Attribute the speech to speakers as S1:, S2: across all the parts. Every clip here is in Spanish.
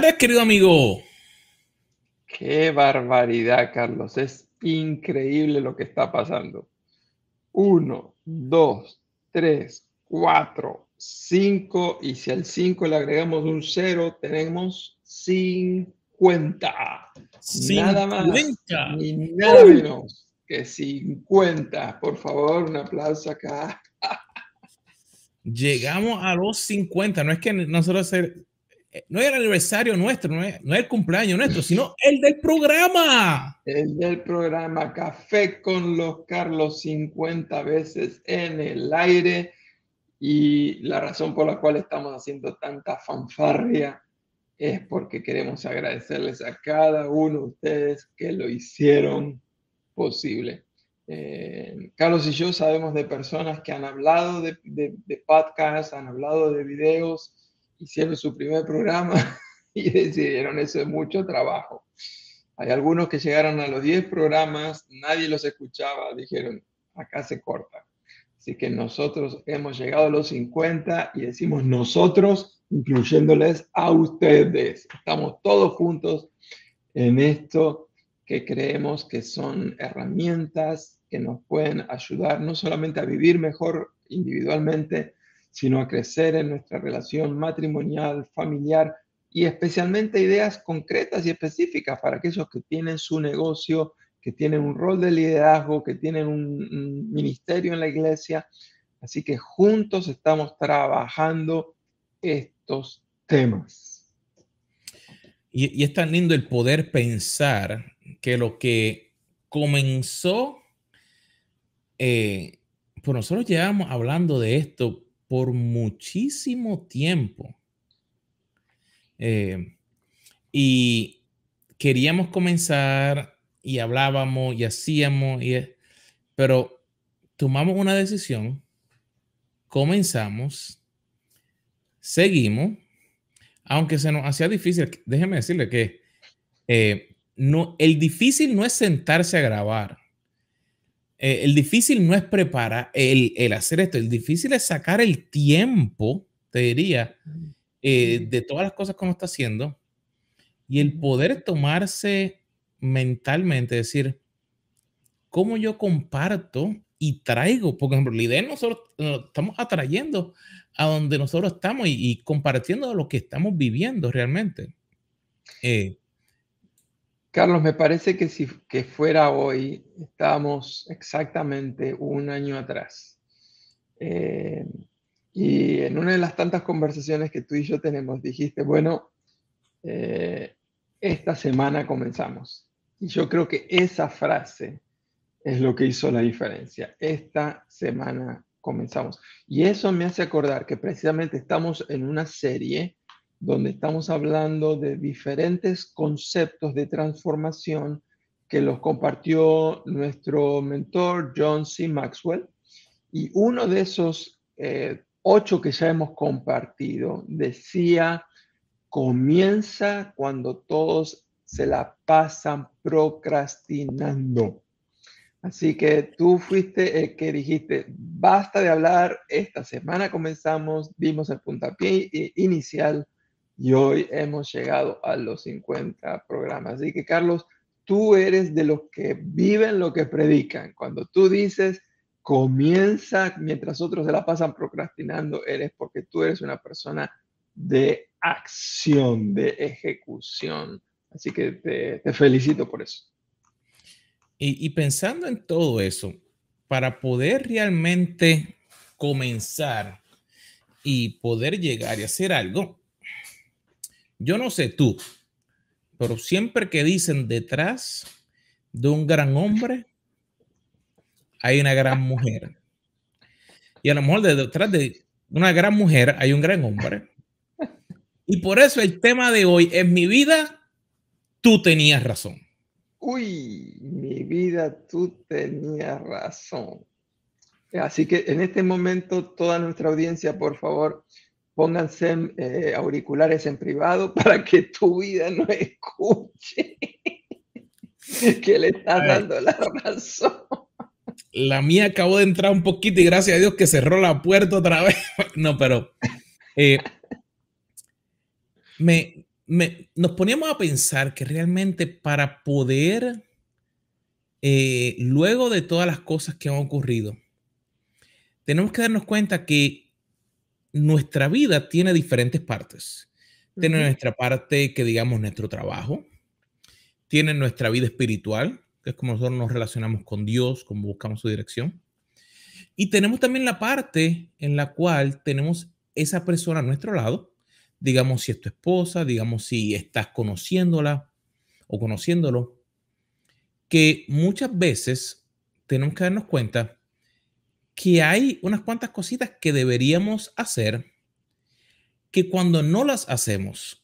S1: Tardes, querido amigo.
S2: Qué barbaridad, Carlos. Es increíble lo que está pasando. Uno, dos, tres, cuatro, cinco. Y si al cinco le agregamos un cero, tenemos cincuenta. Nada más ni nada menos que cincuenta. Por favor, un aplauso acá.
S1: Llegamos a los 50. No es que nosotros no es el aniversario nuestro, no es, el cumpleaños nuestro, sino el del programa.
S2: El del programa Café con los Carlos 50 veces en el aire. Y la razón por la cual estamos haciendo tanta fanfarria es porque queremos agradecerles a cada uno de ustedes que lo hicieron posible. Eh, Carlos y yo sabemos de personas que han hablado de, de, de podcasts, han hablado de videos, hicieron su primer programa y decidieron eso es mucho trabajo. Hay algunos que llegaron a los 10 programas, nadie los escuchaba, dijeron, acá se corta. Así que nosotros hemos llegado a los 50 y decimos nosotros, incluyéndoles a ustedes. Estamos todos juntos en esto que creemos que son herramientas que nos pueden ayudar no solamente a vivir mejor individualmente, sino a crecer en nuestra relación matrimonial, familiar y especialmente ideas concretas y específicas para aquellos que tienen su negocio, que tienen un rol de liderazgo, que tienen un, ministerio en la iglesia. Así que juntos estamos trabajando estos temas.
S1: Y, es tan lindo el poder pensar que lo que comenzó, eh, pues nosotros llevamos hablando de esto por muchísimo tiempo. Eh, y queríamos comenzar y hablábamos y hacíamos, y, pero tomamos una decisión, comenzamos, seguimos, aunque se nos hacía difícil, déjeme decirle que eh, no, el difícil no es sentarse a grabar, eh, el difícil no es preparar, el, hacer esto, el difícil es sacar el tiempo, te diría, eh, de todas las cosas que uno está haciendo y el poder tomarse mentalmente, decir, ¿cómo yo comparto y traigo? Por ejemplo, la idea nosotros estamos atrayendo a donde nosotros estamos y, compartiendo lo que estamos viviendo realmente.
S2: Eh, Carlos, me parece que si que fuera hoy, estábamos exactamente un año atrás. Eh, y en una de las tantas conversaciones que tú y yo tenemos, dijiste, bueno, eh, esta semana comenzamos. Y yo creo que esa frase es lo que hizo la diferencia. Esta semana comenzamos. Y eso me hace acordar que precisamente estamos en una serie donde estamos hablando de diferentes conceptos de transformación que los compartió nuestro mentor John C. Maxwell. Y uno de esos eh, ocho que ya hemos compartido decía, comienza cuando todos se la pasan procrastinando. Así que tú fuiste el que dijiste, basta de hablar, esta semana comenzamos, dimos el puntapié inicial y hoy hemos llegado a los 50 programas. Así que Carlos, tú eres de los que viven lo que predican. Cuando tú dices, comienza mientras otros se la pasan procrastinando, eres porque tú eres una persona de acción, de ejecución. Así que te, felicito por eso.
S1: Y, y pensando en todo eso, para poder realmente comenzar y poder llegar y hacer algo, yo no sé tú, pero siempre que dicen detrás de un gran hombre, hay una gran mujer. Y a lo mejor detrás de una gran mujer hay un gran hombre. Y por eso el tema de hoy, en mi vida, tú tenías razón.
S2: Uy, mi vida, tú tenías razón. Así que en este momento, toda nuestra audiencia, por favor, pónganse eh, auriculares en privado para que tu vida no escuche que le estás dando la razón.
S1: La mía acabó de entrar un poquito y gracias a Dios que cerró la puerta otra vez. No, pero eh, me, nos poníamos a pensar que realmente para poder, eh, luego de todas las cosas que han ocurrido, tenemos que darnos cuenta que nuestra vida tiene diferentes partes. Tiene nuestra parte que digamos nuestro trabajo, tiene nuestra vida espiritual, que es como nosotros nos relacionamos con Dios, como buscamos su dirección. Y tenemos también la parte en la cual tenemos esa persona a nuestro lado, digamos si es tu esposa, digamos si estás conociéndola o conociéndolo, que muchas veces tenemos que darnos cuenta que hay unas cuantas cositas que deberíamos hacer que cuando no las hacemos,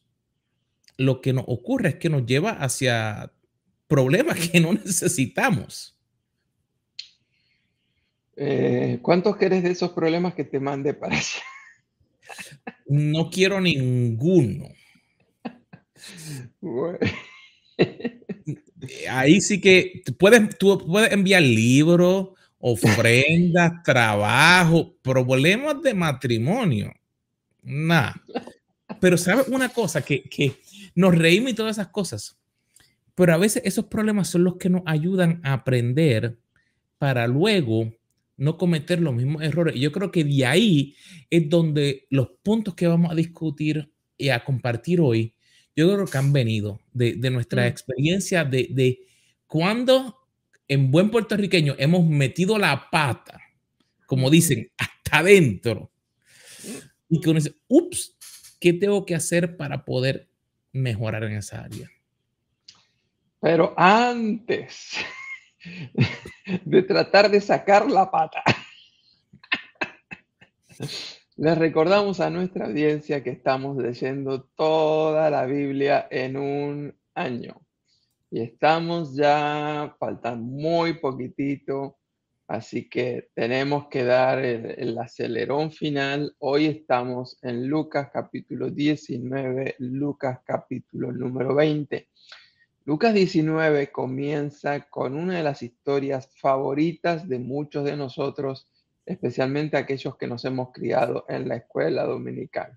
S1: lo que nos ocurre es que nos lleva hacia problemas que no necesitamos.
S2: Eh, ¿Cuántos querés de esos problemas que te mande para allá?
S1: No quiero ninguno. Ahí sí que puedes, tú puedes enviar libros, ofrendas, trabajo, problemas de matrimonio. Nada. Pero sabes una cosa, que, que nos reímos y todas esas cosas. Pero a veces esos problemas son los que nos ayudan a aprender para luego no cometer los mismos errores. Y yo creo que de ahí es donde los puntos que vamos a discutir y a compartir hoy, yo creo que han venido de, nuestra mm. experiencia de, de cuando en buen puertorriqueño hemos metido la pata, como dicen, hasta adentro. Y que uno dice, ups, ¿qué tengo que hacer para poder mejorar en esa área?
S2: Pero antes de tratar de sacar la pata. Les recordamos a nuestra audiencia que estamos leyendo toda la Biblia en un año. Y estamos ya, faltan muy poquitito, así que tenemos que dar el, el, acelerón final. Hoy estamos en Lucas capítulo 19, Lucas capítulo número 20. Lucas 19 comienza con una de las historias favoritas de muchos de nosotros, especialmente aquellos que nos hemos criado en la escuela dominical.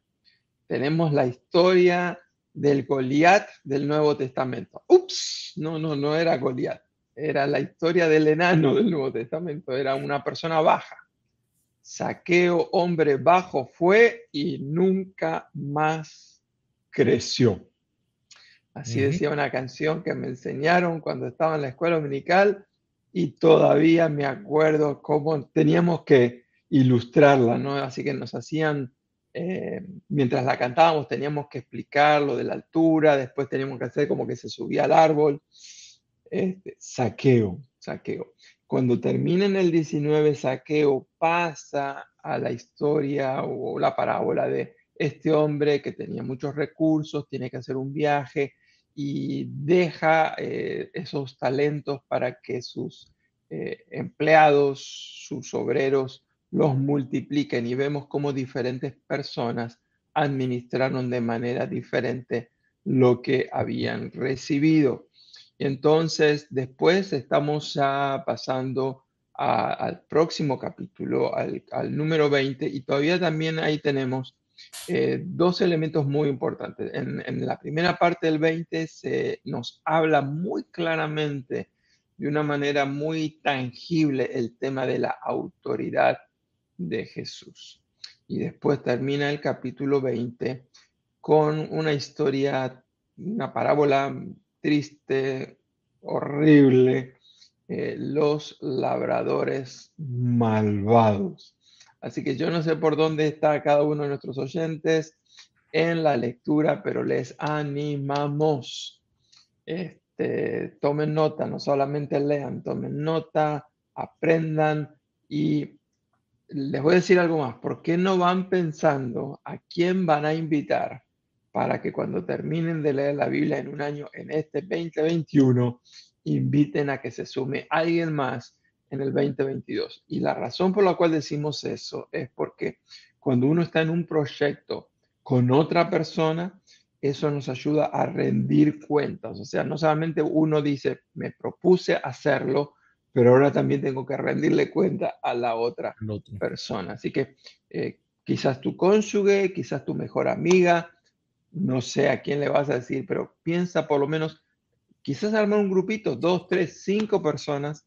S2: Tenemos la historia del Goliat del Nuevo Testamento. Ups, no, no, no era Goliat, era la historia del enano del Nuevo Testamento, era una persona baja. Saqueo, hombre bajo fue y nunca más creció. Así decía una canción que me enseñaron cuando estaba en la escuela dominical y todavía me acuerdo cómo teníamos que ilustrarla, ¿no? Así que nos hacían, eh, mientras la cantábamos, teníamos que explicar lo de la altura, después teníamos que hacer como que se subía al árbol. Este, saqueo, saqueo. Cuando termina en el 19, saqueo pasa a la historia o la parábola de este hombre que tenía muchos recursos, tiene que hacer un viaje, y deja eh, esos talentos para que sus eh, empleados, sus obreros, los multipliquen y vemos cómo diferentes personas administraron de manera diferente lo que habían recibido. Entonces, después estamos ya pasando al próximo capítulo, al, al número 20, y todavía también ahí tenemos eh, dos elementos muy importantes. En, la primera parte del 20 se nos habla muy claramente, de una manera muy tangible, el tema de la autoridad de Jesús. Y después termina el capítulo 20 con una historia, una parábola triste, horrible, eh, los labradores malvados. Así que yo no sé por dónde está cada uno de nuestros oyentes en la lectura, pero les animamos. Este, tomen nota, no solamente lean, tomen nota, aprendan y les voy a decir algo más. ¿Por qué no van pensando a quién van a invitar para que cuando terminen de leer la Biblia en un año, en este 2021, inviten a que se sume alguien más en el 2022. Y la razón por la cual decimos eso es porque cuando uno está en un proyecto con otra persona, eso nos ayuda a rendir cuentas. O sea, no solamente uno dice, me propuse hacerlo, pero ahora también tengo que rendirle cuenta a la otra persona. Así que eh, quizás tu cónyuge, quizás tu mejor amiga, no sé a quién le vas a decir, pero piensa por lo menos, quizás armar un grupito, dos, tres, cinco personas.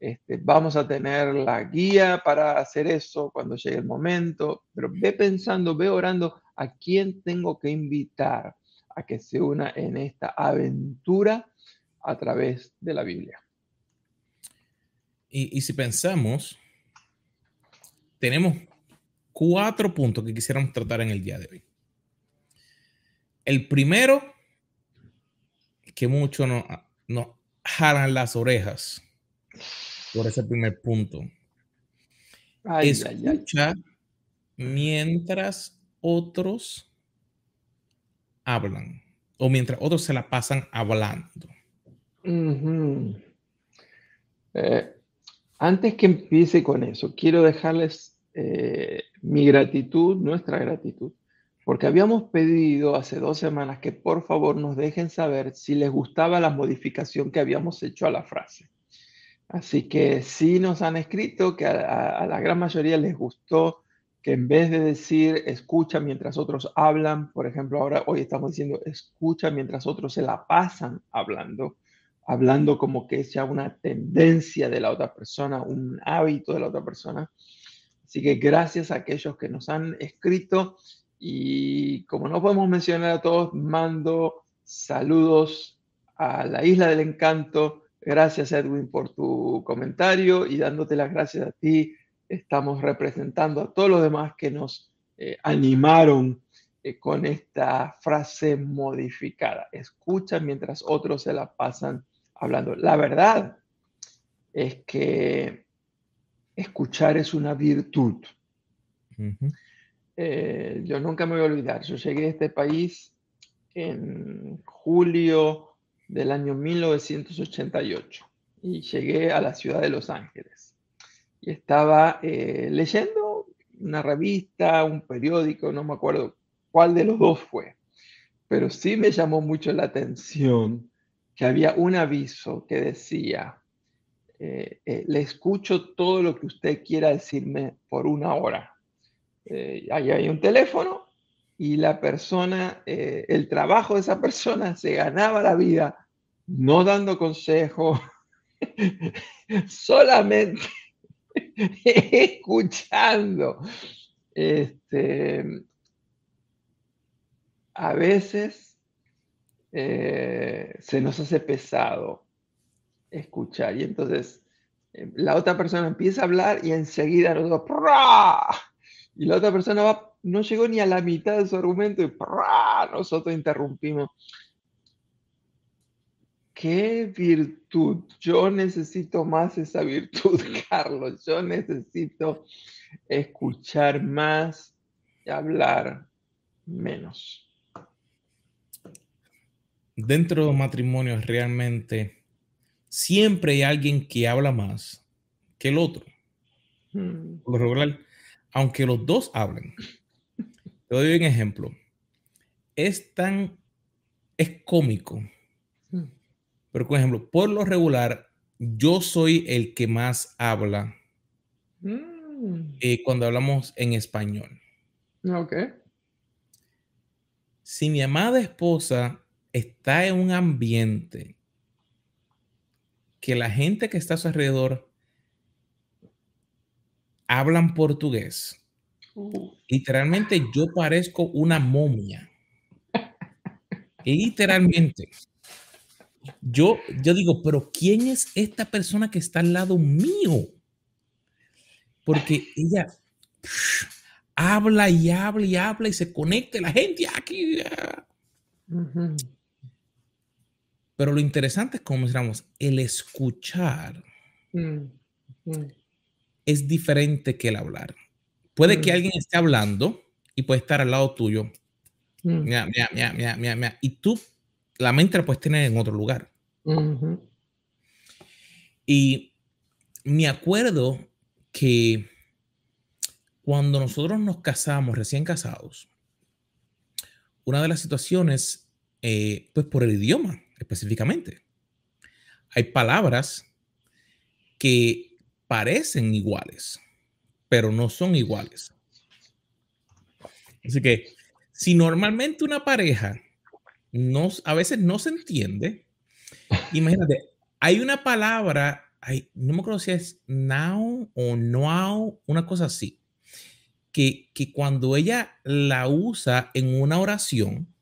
S2: Este, vamos a tener la guía para hacer eso cuando llegue el momento, pero ve pensando, ve orando a quién tengo que invitar a que se una en esta aventura a través de la Biblia.
S1: Y, y si pensamos, tenemos cuatro puntos que quisiéramos tratar en el día de hoy. El primero, que muchos nos no jalan las orejas por ese primer punto. Escucha mientras otros hablan o mientras otros se la pasan hablando.
S2: Eh, antes que empiece con eso, quiero dejarles eh, mi gratitud, nuestra gratitud, porque habíamos pedido hace dos semanas que por favor nos dejen saber si les gustaba la modificación que habíamos hecho a la frase. Así que sí nos han escrito que a, la gran mayoría les gustó que en vez de decir escucha mientras otros hablan, por ejemplo, ahora hoy estamos diciendo escucha mientras otros se la pasan hablando, hablando como que sea una tendencia de la otra persona, un hábito de la otra persona. Así que gracias a aquellos que nos han escrito y como no podemos mencionar a todos, mando saludos a la Isla del Encanto. Gracias Edwin por tu comentario y dándote las gracias a ti. Estamos representando a todos los demás que nos eh, animaron eh, con esta frase modificada. Escucha mientras otros se la pasan hablando. La verdad es que escuchar es una virtud. Eh, yo nunca me voy a olvidar, yo llegué a este país en julio del año 1988 y llegué a la ciudad de Los Ángeles. Y estaba eh, leyendo una revista, un periódico, no me acuerdo cuál de los dos fue, pero sí me llamó mucho la atención que había un aviso que decía, eh, le escucho todo lo que usted quiera decirme por una hora eh, hay un teléfono y la persona, eh, el trabajo de esa persona se ganaba la vida no dando consejo, solamente escuchando. Este, a veces eh, se nos hace pesado escuchar y entonces la otra persona empieza a hablar y enseguida nosotros y la otra persona va, no llegó ni a la mitad de su argumento y nosotros interrumpimos. ¡Qué virtud! Yo necesito más esa virtud, Carlos. Yo necesito escuchar más y hablar menos.
S1: Dentro de un matrimonio realmente siempre hay alguien que habla más que el otro. Hmm. Por lo regular, aunque los dos hablen. Te doy un ejemplo. Es tan, es cómico. Mm. Pero, por ejemplo, por lo regular, yo soy el que más habla mm. eh, cuando hablamos en español.
S2: Ok.
S1: Si mi amada esposa está en un ambiente que la gente que está a su alrededor hablan portugués. Uh. Literalmente yo parezco una momia. Literalmente. Yo, yo digo, pero ¿quién es esta persona que está al lado mío? Porque ella habla y habla y habla y se conecta la gente aquí. Pero lo interesante es, como mencionamos, el escuchar. Mm, mm es diferente que el hablar. Puede que mm. alguien esté hablando y puede estar al lado tuyo. Y tú, la mente la puedes tener en otro lugar. Y me acuerdo que cuando nosotros nos casamos, recién casados, una de las situaciones, eh, pues por el idioma específicamente, hay palabras que parecen iguales, pero no son iguales. Así que si normalmente una pareja no, a veces no se entiende, imagínate, hay una palabra, hay, no me acuerdo si es now o now, una cosa así, que, que cuando ella la usa en una oración,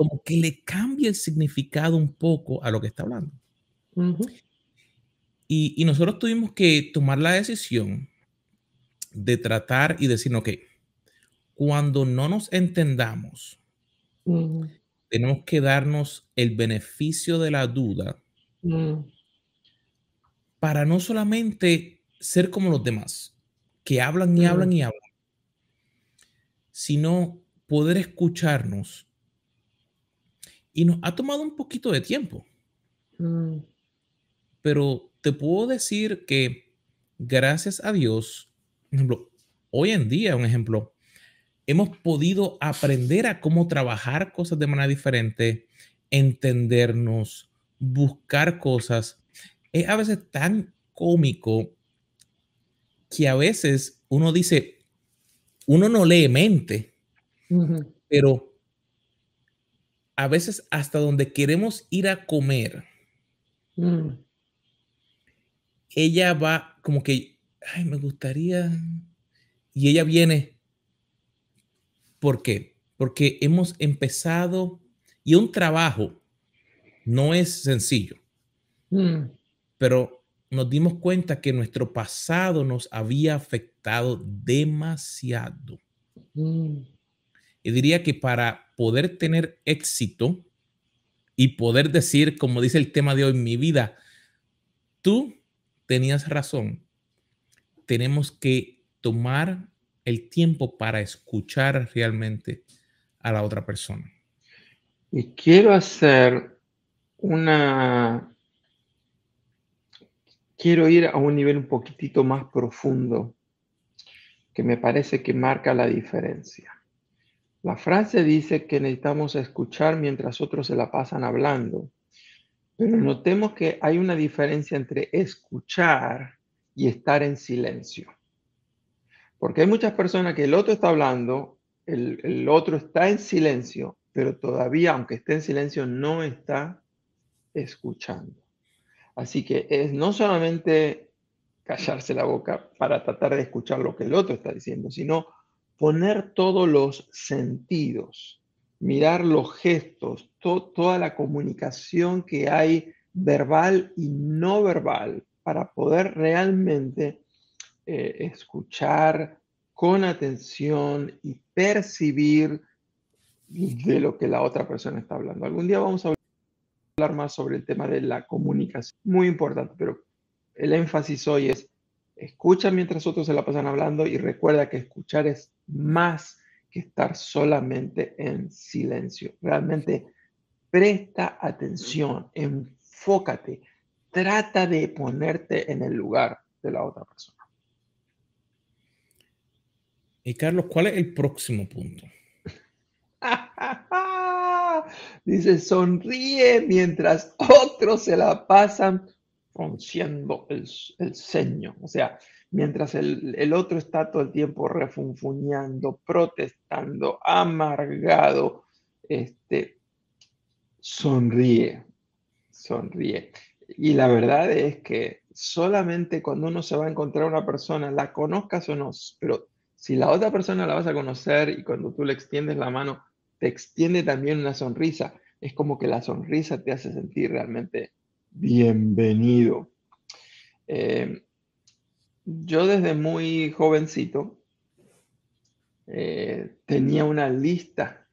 S1: como que le cambia el significado un poco a lo que está hablando. y, y, nosotros tuvimos que tomar la decisión de tratar y decir, ok, cuando no nos entendamos, tenemos que darnos el beneficio de la duda para no solamente ser como los demás, que hablan y hablan y hablan, sino poder escucharnos y nos ha tomado un poquito de tiempo. Mm. Pero te puedo decir que gracias a Dios, ejemplo, hoy en día, un ejemplo, hemos podido aprender a cómo trabajar cosas de manera diferente, entendernos, buscar cosas. Es a veces tan cómico que a veces uno dice, uno no lee mente, pero a veces hasta donde queremos ir a comer, mm. ella va como que, ay, me gustaría, y ella viene. ¿Por qué? Porque hemos empezado y un trabajo no es sencillo, mm. pero nos dimos cuenta que nuestro pasado nos había afectado demasiado. Mm. Y diría que para poder tener éxito y poder decir, como dice el tema de hoy, mi vida, tú tenías razón. Tenemos que tomar el tiempo para escuchar realmente a la otra persona.
S2: Y quiero hacer una... Quiero ir a un nivel un poquitito más profundo que me parece que marca la diferencia. La frase dice que necesitamos escuchar mientras otros se la pasan hablando, pero notemos que hay una diferencia entre escuchar y estar en silencio. Porque hay muchas personas que el otro está hablando, el, otro está en silencio, pero todavía, aunque esté en silencio, no está escuchando. Así que es no solamente callarse la boca para tratar de escuchar lo que el otro está diciendo, sino poner todos los sentidos, mirar los gestos, toda la comunicación que hay verbal y no verbal para poder realmente eh, escuchar con atención y percibir de lo que la otra persona está hablando. Algún día vamos a hablar más sobre el tema de la comunicación, muy importante, pero el énfasis hoy es escucha mientras otros se la pasan hablando y recuerda que escuchar es más que estar solamente en silencio. Realmente presta atención, enfócate, trata de ponerte en el lugar de la otra persona.
S1: Y Carlos, ¿cuál es el próximo punto?
S2: Dice, sonríe mientras otros se la pasan frunciendo el, el ceño. O sea, mientras el, otro está todo el tiempo refunfuñando, protestando, amargado, este, sonríe, sonríe. Y la verdad es que solamente cuando uno se va a encontrar una persona, la conozcas o no, pero si la otra persona la vas a conocer y cuando tú le extiendes la mano, te extiende también una sonrisa, es como que la sonrisa te hace sentir realmente bienvenido. Eh, yo desde muy jovencito eh, tenía una lista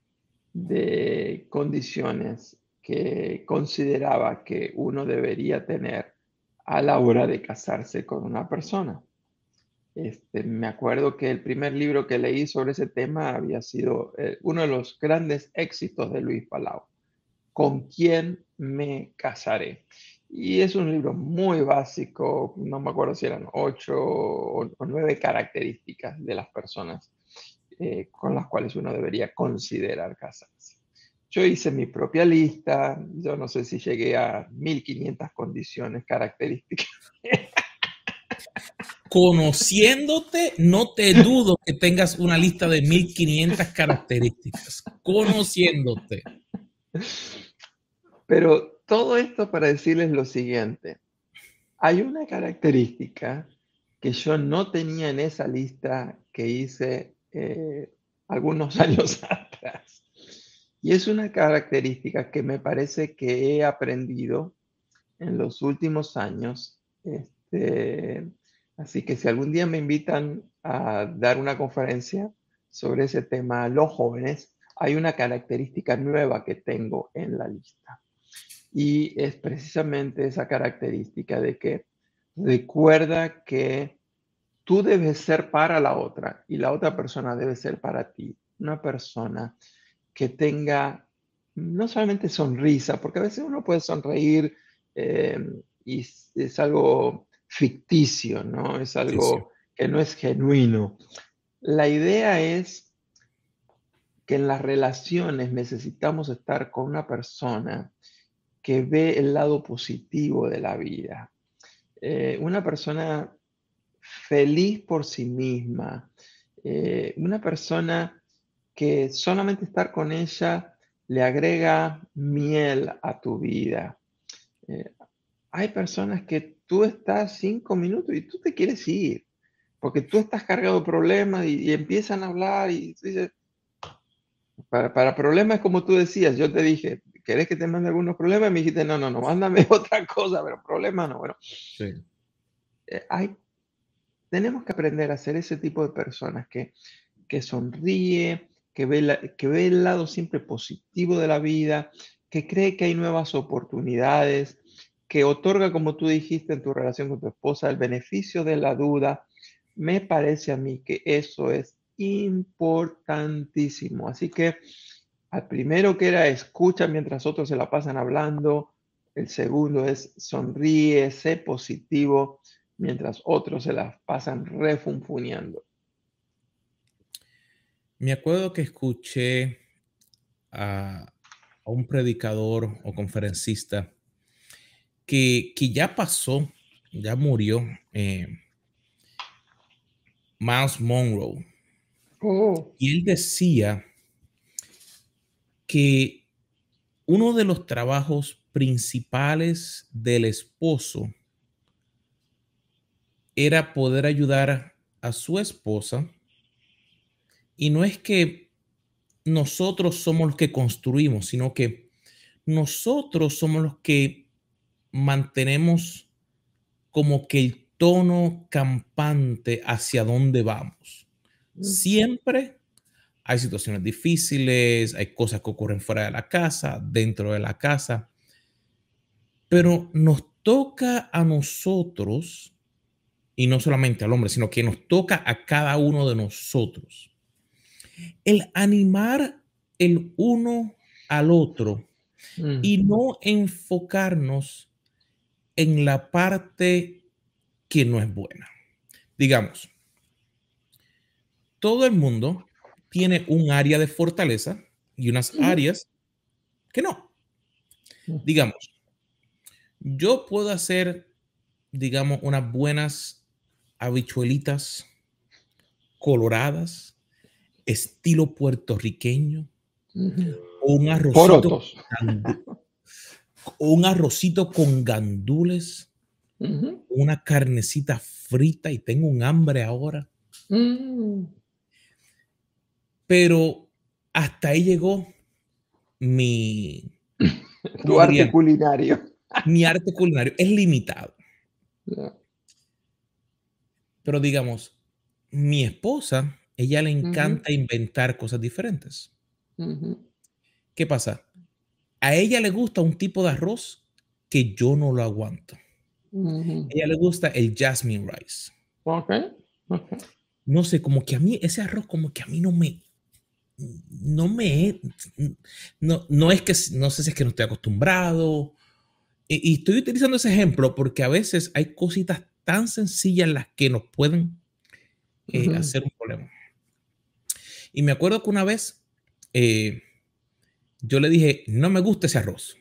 S2: de condiciones que consideraba que uno debería tener a la hora de casarse con una persona. Este, me acuerdo que el primer libro que leí sobre ese tema había sido eh, uno de los grandes éxitos de Luis Palau. ¿Con quién me casaré? Y es un libro muy básico, no me acuerdo si eran ocho o, nueve características de las personas eh, con las cuales uno debería considerar casarse. Yo hice mi propia lista, yo no sé si llegué a 1500 condiciones, características.
S1: Conociéndote, no te dudo que tengas una lista de 1500 características. Conociéndote.
S2: Pero todo esto para decirles lo siguiente. Hay una característica que yo no tenía en esa lista que hice eh, algunos años atrás. Y es una característica que me parece que he aprendido en los últimos años. Este, así que si algún día me invitan a dar una conferencia sobre ese tema los jóvenes, hay una característica nueva que tengo en la lista. Y es precisamente esa característica de que recuerda que tú debes ser para la otra y la otra persona debe ser para ti. Una persona que tenga no solamente sonrisa, porque a veces uno puede sonreír eh, y es algo ficticio, ¿no? Es algo que no es genuino. La idea es que en las relaciones necesitamos estar con una persona que ve el lado positivo de la vida. Eh, una persona feliz por sí misma, eh, una persona que solamente estar con ella le agrega miel a tu vida. Eh, hay personas que tú estás cinco minutos y tú te quieres ir, porque tú estás cargado de problemas y, empiezan a hablar y dices, para, para, problemas como tú decías, yo te dije, ¿querés que te mande algunos problemas? Y me dijiste, no, no, no, mándame otra cosa, pero problemas no. Bueno, sí. Eh, hay, tenemos que aprender a ser ese tipo de personas que, que sonríe, que ve, que ve el lado siempre positivo de la vida, que cree que hay nuevas oportunidades, que otorga, como tú dijiste en tu relación con tu esposa, el beneficio de la duda, me parece a mí que eso es importantísimo. Así que al primero que era escucha mientras otros se la pasan hablando, el segundo es sonríe, sé positivo mientras otros se la pasan refunfuñando.
S1: Me acuerdo que escuché a, un predicador o conferencista que, ya pasó, ya murió, eh, Miles Monroe. Oh. Y él decía que uno de los trabajos principales del esposo era poder ayudar a su esposa y no es que nosotros somos los que construimos, sino que nosotros somos los que mantenemos como que el tono campante hacia dónde vamos. Siempre hay situaciones difíciles, hay cosas que ocurren fuera de la casa, dentro de la casa, pero nos toca a nosotros, y no solamente al hombre, sino que nos toca a cada uno de nosotros el animar el uno al otro mm. y no enfocarnos en la parte que no es buena. Digamos, todo el mundo tiene un área de fortaleza y unas áreas que no. Digamos, yo puedo hacer, digamos, unas buenas habichuelitas coloradas estilo puertorriqueño, o un arrocito, un arrocito con gandules, una carnecita frita y tengo un hambre ahora. Mm. Pero hasta ahí llegó mi...
S2: Tu arte culinario.
S1: Mi arte culinario es limitado. Pero digamos, mi esposa ella le encanta inventar cosas diferentes. ¿Qué pasa? A ella le gusta un tipo de arroz que yo no lo aguanto. A ella le gusta el jasmine rice. No sé, como que a mí ese arroz como que a mí no me no me no, no es que no sé si es que no estoy acostumbrado y, estoy utilizando ese ejemplo porque a veces hay cositas tan sencillas las que nos pueden eh, hacer un problema. Y me acuerdo que una vez eh, yo le dije, no me gusta ese arroz.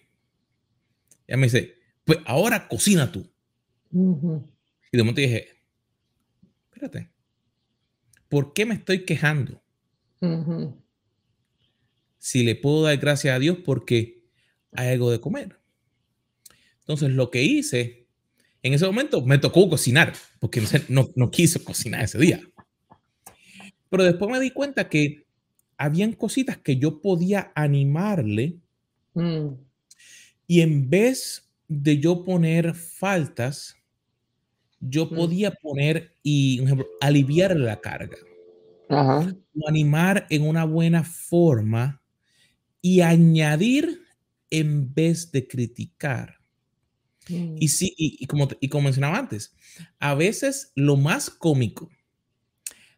S1: Ella me dice, pues ahora cocina tú. Y de momento dije, espérate, ¿por qué me estoy quejando? Si le puedo dar gracias a Dios porque hay algo de comer. Entonces, lo que hice, en ese momento me tocó cocinar, porque no, no quiso cocinar ese día. Pero después me di cuenta que habían cositas que yo podía animarle mm. y en vez de yo poner faltas, yo mm. podía poner y, ejemplo, aliviar la carga. animar en una buena forma y añadir en vez de criticar. Mm. Y sí, y, como, y como mencionaba antes, a veces lo más cómico,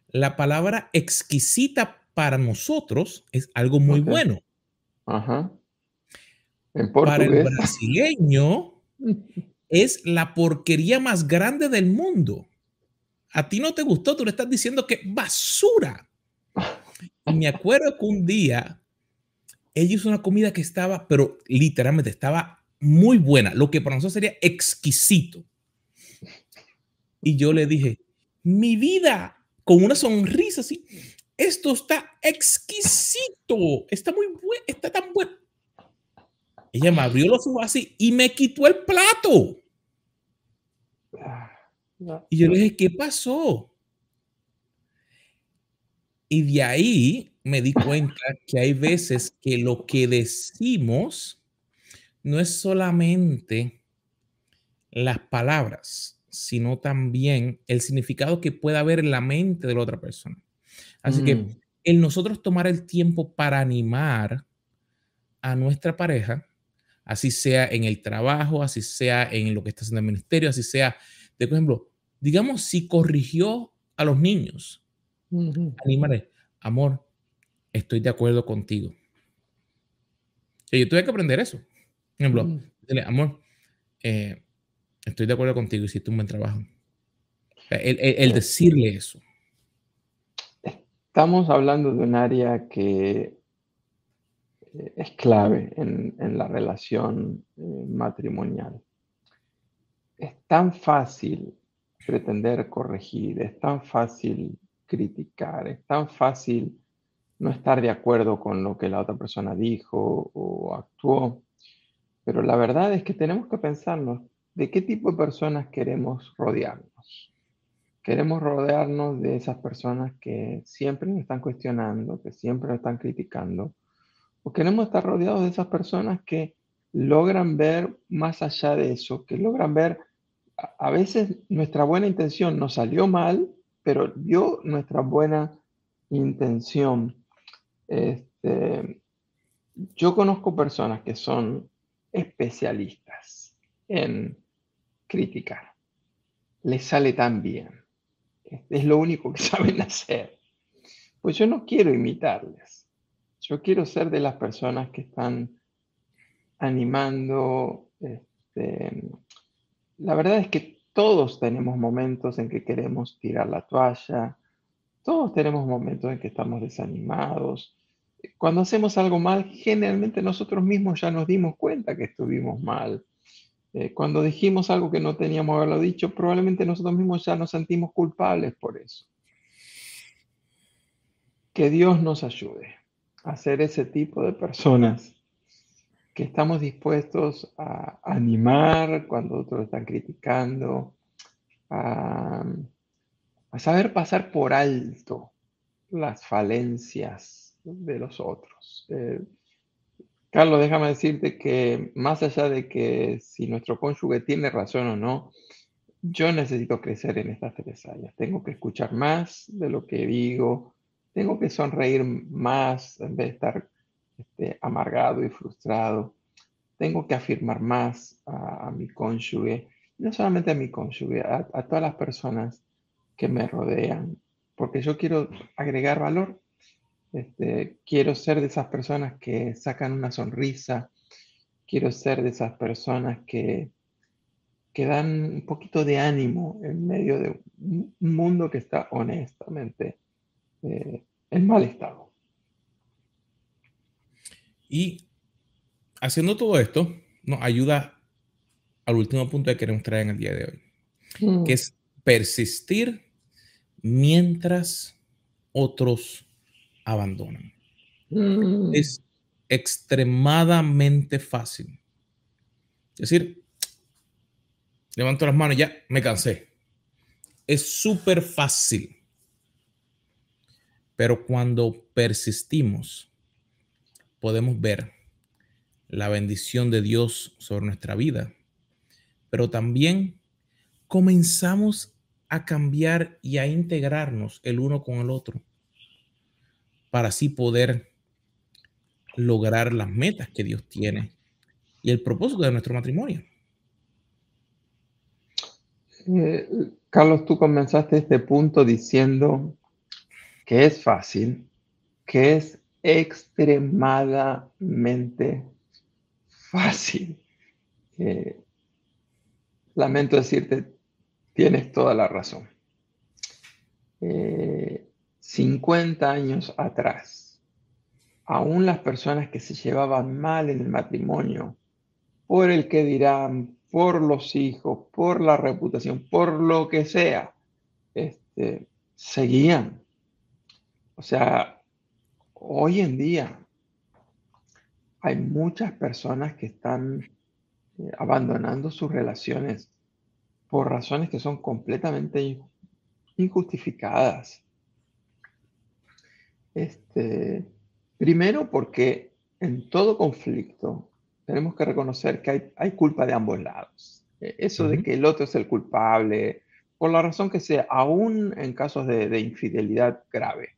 S1: la palabra exquisita para nosotros es algo muy bueno. Ajá. Para el brasileño es la porquería más grande del mundo. A ti no te gustó, tú le estás diciendo que basura. Y me acuerdo que un día ella hizo una comida que estaba, pero literalmente estaba muy buena, lo que para nosotros sería exquisito. Y yo le dije, mi vida, con una sonrisa así, esto está exquisito, está muy bueno, está tan bueno. Ella me abrió los ojos así y me quitó el plato. Y yo le dije, ¿qué pasó? Y de ahí me di cuenta que hay veces que lo que decimos no es solamente las palabras, sino también el significado que pueda haber en la mente de la otra persona. Así que mm. el nosotros tomar el tiempo para animar a nuestra pareja, así sea en el trabajo, así sea en lo que está haciendo el ministerio, así sea, de por ejemplo, digamos, si corrigió a los niños, animaré, amor, estoy de acuerdo contigo. yo tuve que aprender eso. Por ejemplo, amor, eh, estoy de acuerdo contigo, hiciste un buen trabajo. el decirle eso.
S2: Estamos hablando de un área que eh, es clave en, la relación eh, matrimonial. Es tan fácil pretender corregir, es tan fácil criticar, es tan fácil no estar de acuerdo con lo que la otra persona dijo o actuó, pero la verdad es que tenemos que pensarnos de qué tipo de personas queremos rodearnos. Queremos rodearnos de esas personas que siempre nos están cuestionando, que siempre nos están criticando. O queremos estar rodeados de esas personas que logran ver más allá de eso, que logran ver, a veces nuestra buena intención nos salió mal, pero dio nuestra buena intención. Este, yo conozco personas que son especialistas en criticar. Les sale tan bien es lo único que saben hacer. Pues yo no quiero imitarles. Yo quiero ser de las personas que están animando. Este, la verdad es que todos tenemos momentos en que queremos tirar la toalla. Todos tenemos momentos en que estamos desanimados. Cuando hacemos algo mal, generalmente nosotros mismos ya nos dimos cuenta que estuvimos mal. Eh, cuando dijimos algo que no teníamos haberlo dicho, probablemente nosotros mismos ya nos sentimos culpables por eso. Que Dios nos ayude a ser ese tipo de personas que estamos dispuestos a animar cuando otros están criticando, a, saber pasar por alto las falencias de los otros. Eh, Carlos, déjame decirte que más allá de que si nuestro cónyuge tiene razón o no, yo necesito crecer en estas tres áreas. Tengo que escuchar más de lo que digo, tengo que sonreír más en vez de estar este, amargado y frustrado. Tengo que afirmar más a, mi cónyuge, no solamente a mi cónyuge, a todas las personas que me rodean, porque yo quiero agregar valor este, quiero ser de esas personas que sacan una sonrisa, quiero ser de esas personas que, que dan un poquito de ánimo en medio de un mundo que está honestamente eh, en mal estado.
S1: Y haciendo todo esto, nos ayuda al último punto que queremos traer en el día de hoy, mm. que es persistir mientras otros abandonan. Mm. Es extremadamente fácil. Es decir, levanto las manos, ya me cansé. Es súper fácil. Pero cuando persistimos, podemos ver la bendición de Dios sobre nuestra vida. Pero también comenzamos a cambiar y a integrarnos el uno con el otro para así poder lograr las metas que Dios tiene y el propósito de nuestro matrimonio.
S2: Eh, Carlos, tú comenzaste este punto diciendo que es fácil, que es extremadamente fácil. Eh, lamento decirte, tienes toda la razón. 50 eh, años atrás, aún las personas que se llevaban mal en el matrimonio, por el que dirán, por los hijos, por la reputación, por lo que sea, este, seguían. O sea, hoy en día hay muchas personas que están eh, abandonando sus relaciones por razones que son completamente injustificadas. Este, primero porque en todo conflicto tenemos que reconocer que hay, culpa de ambos lados. E, eso de que el otro es el culpable, por la razón que sea, aún en casos de, infidelidad grave.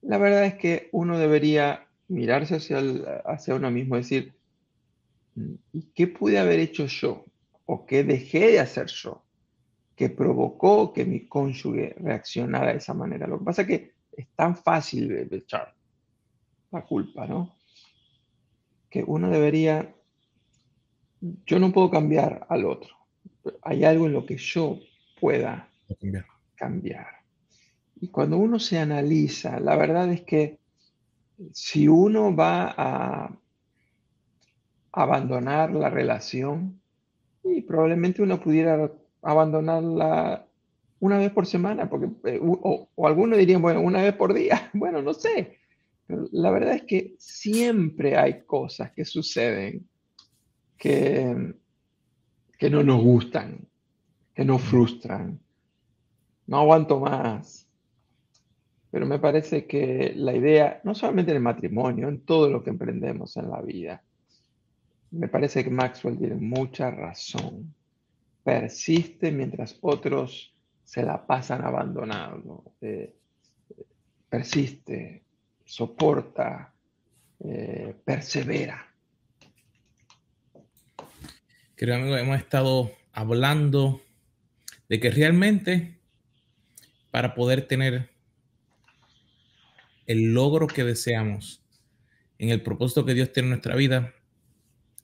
S2: La verdad es que uno debería mirarse hacia, hacia uno mismo y decir, mm, ¿y qué pude haber hecho yo? ¿O qué dejé de hacer yo? que provocó que mi cónyuge reaccionara de esa manera. Lo que pasa es que es tan fácil de echar la culpa, ¿no? Que uno debería, yo no puedo cambiar al otro. Hay algo en lo que yo pueda cambiar. Y cuando uno se analiza, la verdad es que si uno va a abandonar la relación, y probablemente uno pudiera abandonarla una vez por semana, porque, eh, o, algunos dirían, bueno, una vez por día, bueno, no sé. La verdad es que siempre hay cosas que suceden que, que no nos gustan, que nos frustran. No aguanto más. Pero me parece que la idea, no solamente en el matrimonio, en todo lo que emprendemos en la vida, me parece que Maxwell tiene mucha razón persiste mientras otros se la pasan abandonado. Eh, persiste, soporta, eh, persevera.
S1: Creo amigo, hemos estado hablando de que realmente para poder tener el logro que deseamos en el propósito que Dios tiene en nuestra vida,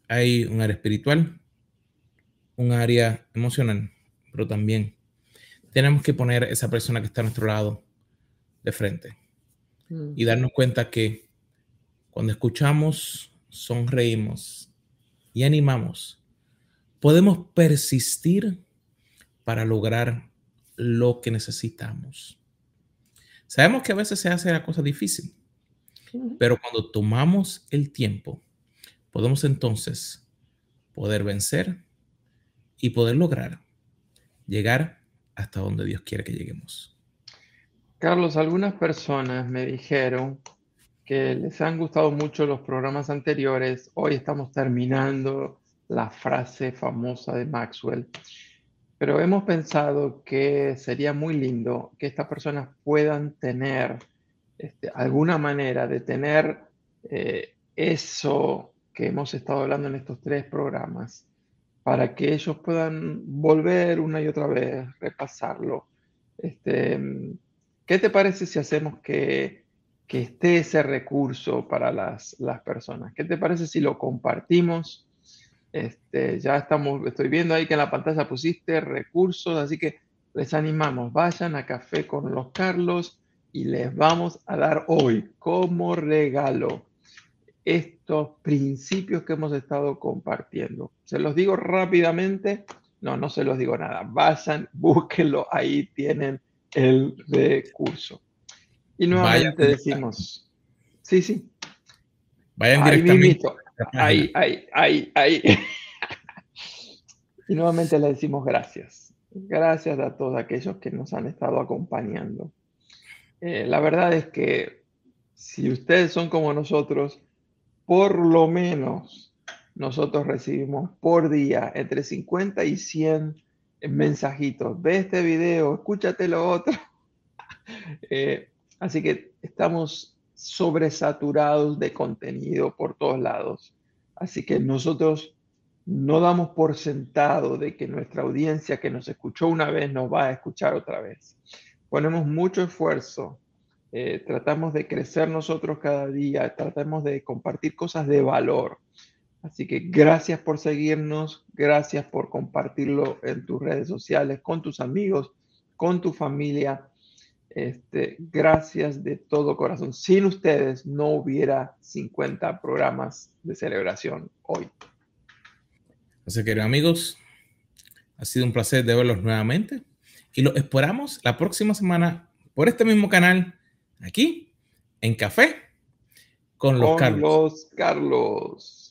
S1: hay un área espiritual, un área emocional, pero también tenemos que poner esa persona que está a nuestro lado de frente mm. y darnos cuenta que cuando escuchamos, sonreímos y animamos, podemos persistir para lograr lo que necesitamos. Sabemos que a veces se hace la cosa difícil, pero cuando tomamos el tiempo, podemos entonces poder vencer y poder lograr llegar hasta donde Dios quiere que lleguemos.
S2: Carlos, algunas personas me dijeron que les han gustado mucho los programas anteriores. Hoy estamos terminando la frase famosa de Maxwell, pero hemos pensado que sería muy lindo que estas personas puedan tener este, alguna manera de tener eh, eso que hemos estado hablando en estos tres programas para que ellos puedan volver una y otra vez, repasarlo. Este, ¿Qué te parece si hacemos que, que esté ese recurso para las, las, personas? ¿Qué te parece si lo compartimos? Este, ya estamos, estoy viendo ahí que en la pantalla pusiste recursos, así que les animamos, vayan a Café con los Carlos y les vamos a dar hoy como regalo estos principios que hemos estado compartiendo. Se los digo rápidamente, no, no se los digo nada. Vayan, búsquenlo, ahí tienen el recurso. Y nuevamente decimos, sí, sí.
S1: Vayan directamente.
S2: Ahí, ahí, ahí, ahí. y nuevamente le decimos gracias. Gracias a todos aquellos que nos han estado acompañando. Eh, la verdad es que si ustedes son como nosotros, por lo menos nosotros recibimos por día entre 50 y 100 mensajitos. Ve este video, escúchate lo otro. Eh, así que estamos sobresaturados de contenido por todos lados. Así que nosotros no damos por sentado de que nuestra audiencia que nos escuchó una vez nos va a escuchar otra vez. Ponemos mucho esfuerzo, eh, tratamos de crecer nosotros cada día, tratamos de compartir cosas de valor. Así que gracias por seguirnos, gracias por compartirlo en tus redes sociales, con tus amigos, con tu familia. Este, gracias de todo corazón. Sin ustedes no hubiera 50 programas de celebración hoy.
S1: Así que, amigos, ha sido un placer de verlos nuevamente y los esperamos la próxima semana por este mismo canal, aquí, en Café, con los
S2: con Los Carlos.